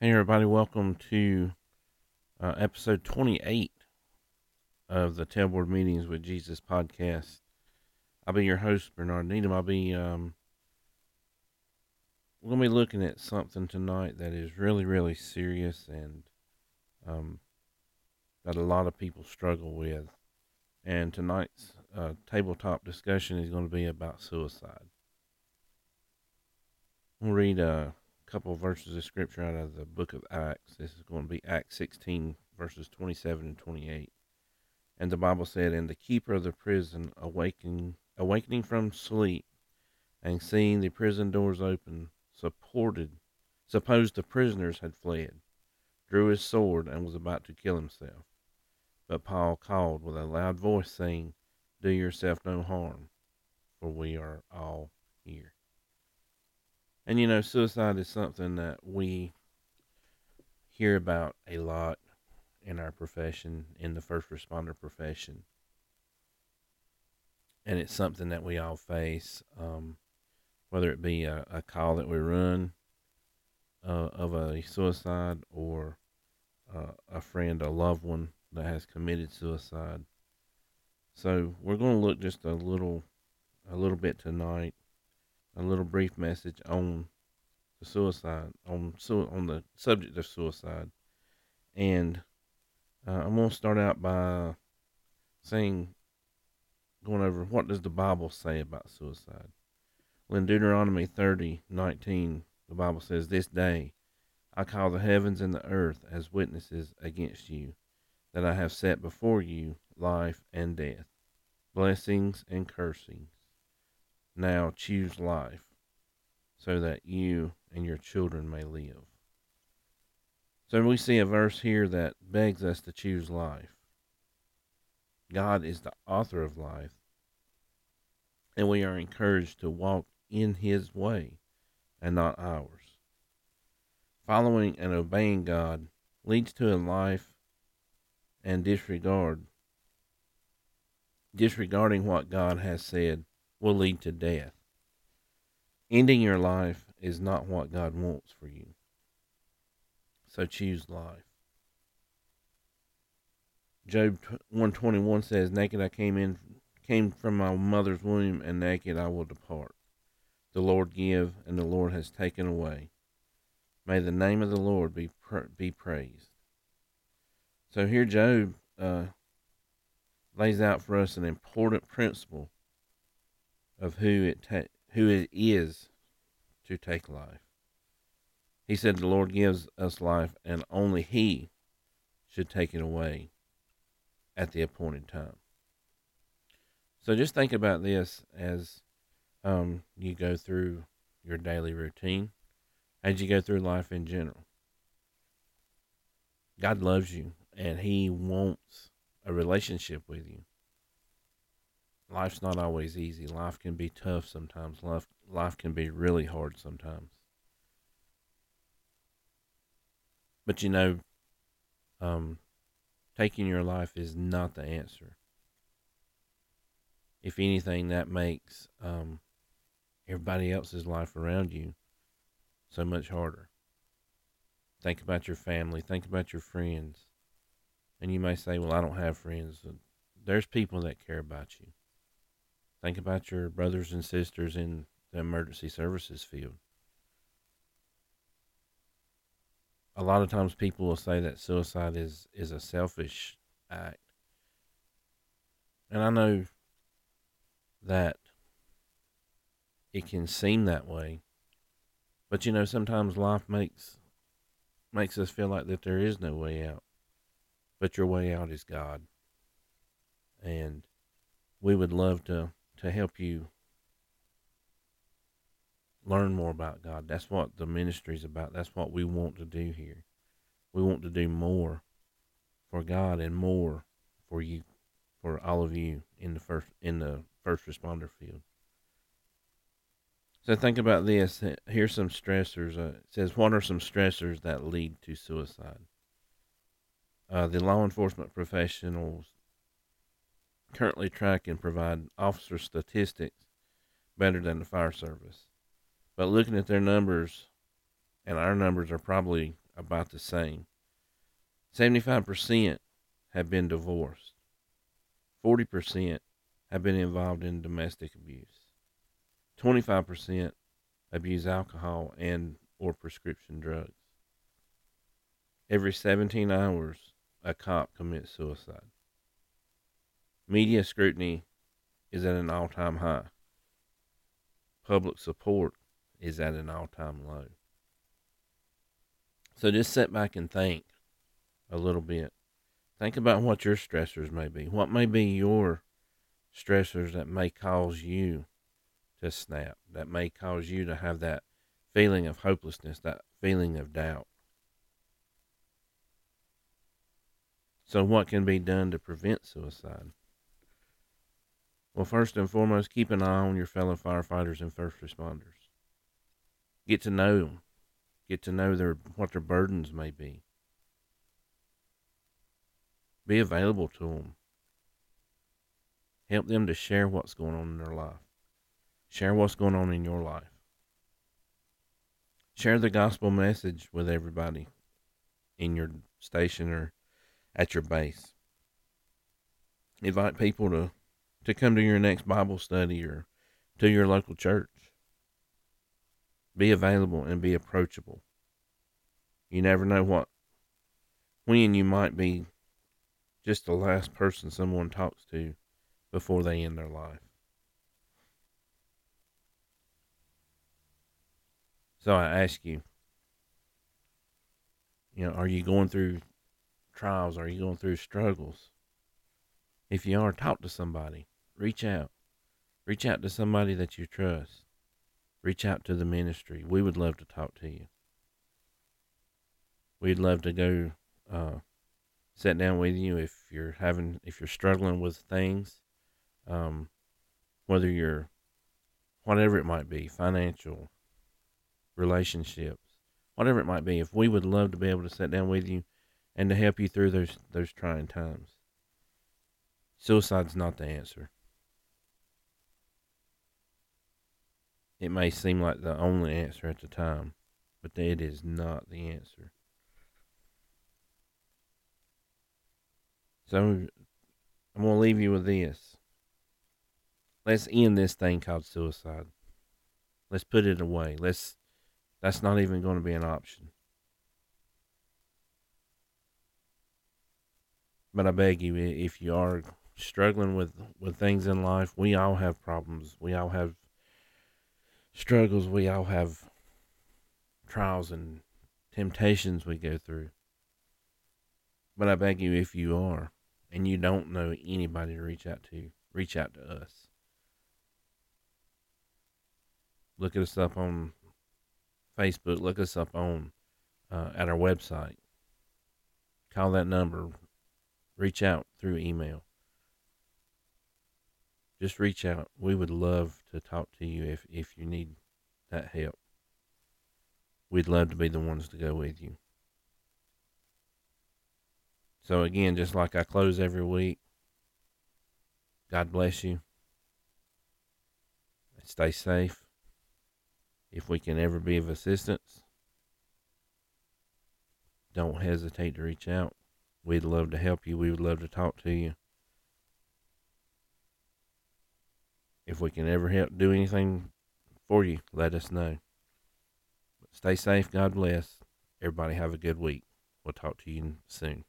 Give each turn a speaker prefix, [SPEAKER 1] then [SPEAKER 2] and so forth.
[SPEAKER 1] Hey, everybody, welcome to uh, episode 28 of the Tailboard Meetings with Jesus podcast. I'll be your host, Bernard Needham. I'll be, um, we're going to be looking at something tonight that is really, really serious and um, that a lot of people struggle with. And tonight's uh, tabletop discussion is going to be about suicide. We'll read uh, couple of verses of scripture out of the book of Acts. This is going to be Acts 16, verses 27 and 28. And the Bible said, And the keeper of the prison, awaking, awakening from sleep, and seeing the prison doors open, supported, supposed the prisoners had fled, drew his sword, and was about to kill himself. But Paul called with a loud voice, saying, Do yourself no harm, for we are all here. And you know, suicide is something that we hear about a lot in our profession, in the first responder profession. And it's something that we all face, um, whether it be a, a, call that we run uh, of a suicide or uh, a friend, a loved one that has committed suicide. So we're going to look just a little, a little bit tonight a little brief message on the suicide on on the subject of suicide, and uh, I'm going to start out by saying, going over what does the Bible say about suicide. Well, in Deuteronomy 30, 19, the Bible says, This day I call the heavens and the earth as witnesses against you, that I have set before you life and death, blessings and cursings. Now choose life, so that you and your children may live. So we see a verse here that begs us to choose life. God is the author of life, and we are encouraged to walk in His way and not ours. Following and obeying God leads to a life and disregard disregarding what God has said will lead to death. Ending your life is not what God wants for you. So choose life. Job 121 says, Naked I came in came from my mother's womb, and naked I will depart. The Lord give, and the Lord has taken away. May the name of the Lord be be praised. So here Job uh, lays out for us an important principle of who it ta- who it is to take life. He said the Lord gives us life, and only He should take it away at the appointed time. So just think about this as um, you go through your daily routine, as you go through life in general. God loves you, and He wants a relationship with you life's not always easy. Life can be tough sometimes. Life life can be really hard sometimes. But you know, um, taking your life is not the answer. If anything, that makes um, everybody else's life around you so much harder. Think about your family. Think about your friends. And you may say, well, I don't have friends. There's people that care about you. Think about your brothers and sisters in the emergency services field. A lot of times people will say that suicide is, is a selfish act. And I know that it can seem that way. But you know, sometimes life makes makes us feel like that there is no way out. But your way out is God. And we would love to to help you learn more about God. That's what the ministry is about. That's what we want to do here. We want to do more for God and more for you, for all of you in the first in the first responder field. So think about this. Here's some stressors. Uh, it says, what are some stressors that lead to suicide? Uh, the law enforcement professionals currently track and provide officer statistics better than the fire service. But looking at their numbers, and our numbers are probably about the same. 75% have been divorced. 40% have been involved in domestic abuse. 25% abuse alcohol and or prescription drugs. Every 17 hours, a cop commits suicide. Media scrutiny is at an all time high. Public support is at an all time low. So just sit back and think a little bit. Think about what your stressors may be. What may be your stressors that may cause you to snap, that may cause you to have that feeling of hopelessness, that feeling of doubt. So, what can be done to prevent suicide? Well, first and foremost, keep an eye on your fellow firefighters and first responders. Get to know them. Get to know their what their burdens may be. Be available to them. Help them to share what's going on in their life. Share what's going on in your life. Share the gospel message with everybody in your station or at your base. Invite people to, to come to your next Bible study or to your local church. Be available and be approachable. You never know what when you might be just the last person someone talks to before they end their life. So I ask you, you know, are you going through trials? Are you going through struggles? If you are, talk to somebody. Reach out. Reach out to somebody that you trust. Reach out to the ministry. We would love to talk to you. We'd love to go uh, sit down with you if you're having if you're struggling with things, um, whether you're whatever it might be, financial, relationships, whatever it might be. If we would love to be able to sit down with you and to help you through those those trying times. Suicide's not the answer. It may seem like the only answer at the time, but it is not the answer. So I'm going to leave you with this. Let's end this thing called suicide. Let's put it away. Let's that's not even going to be an option. But I beg you, if you are struggling with, with things in life, we all have problems. We all have struggles. We all have trials and temptations we go through. But I beg you, if you are, and you don't know anybody to reach out to, reach out to us. Look at us up on Facebook. Look us up on uh, at our website. Call that number. Reach out through email. Just reach out. We would love to talk to you if, if you need that help. We'd love to be the ones to go with you. So, again, just like I close every week, God bless you. Stay safe if we can ever be of assistance, don't hesitate to reach out. We'd love to help you. We would love to talk to you. If we can ever help do anything for you, let us know. Stay safe. God bless. Everybody have a good week. We'll talk to you soon.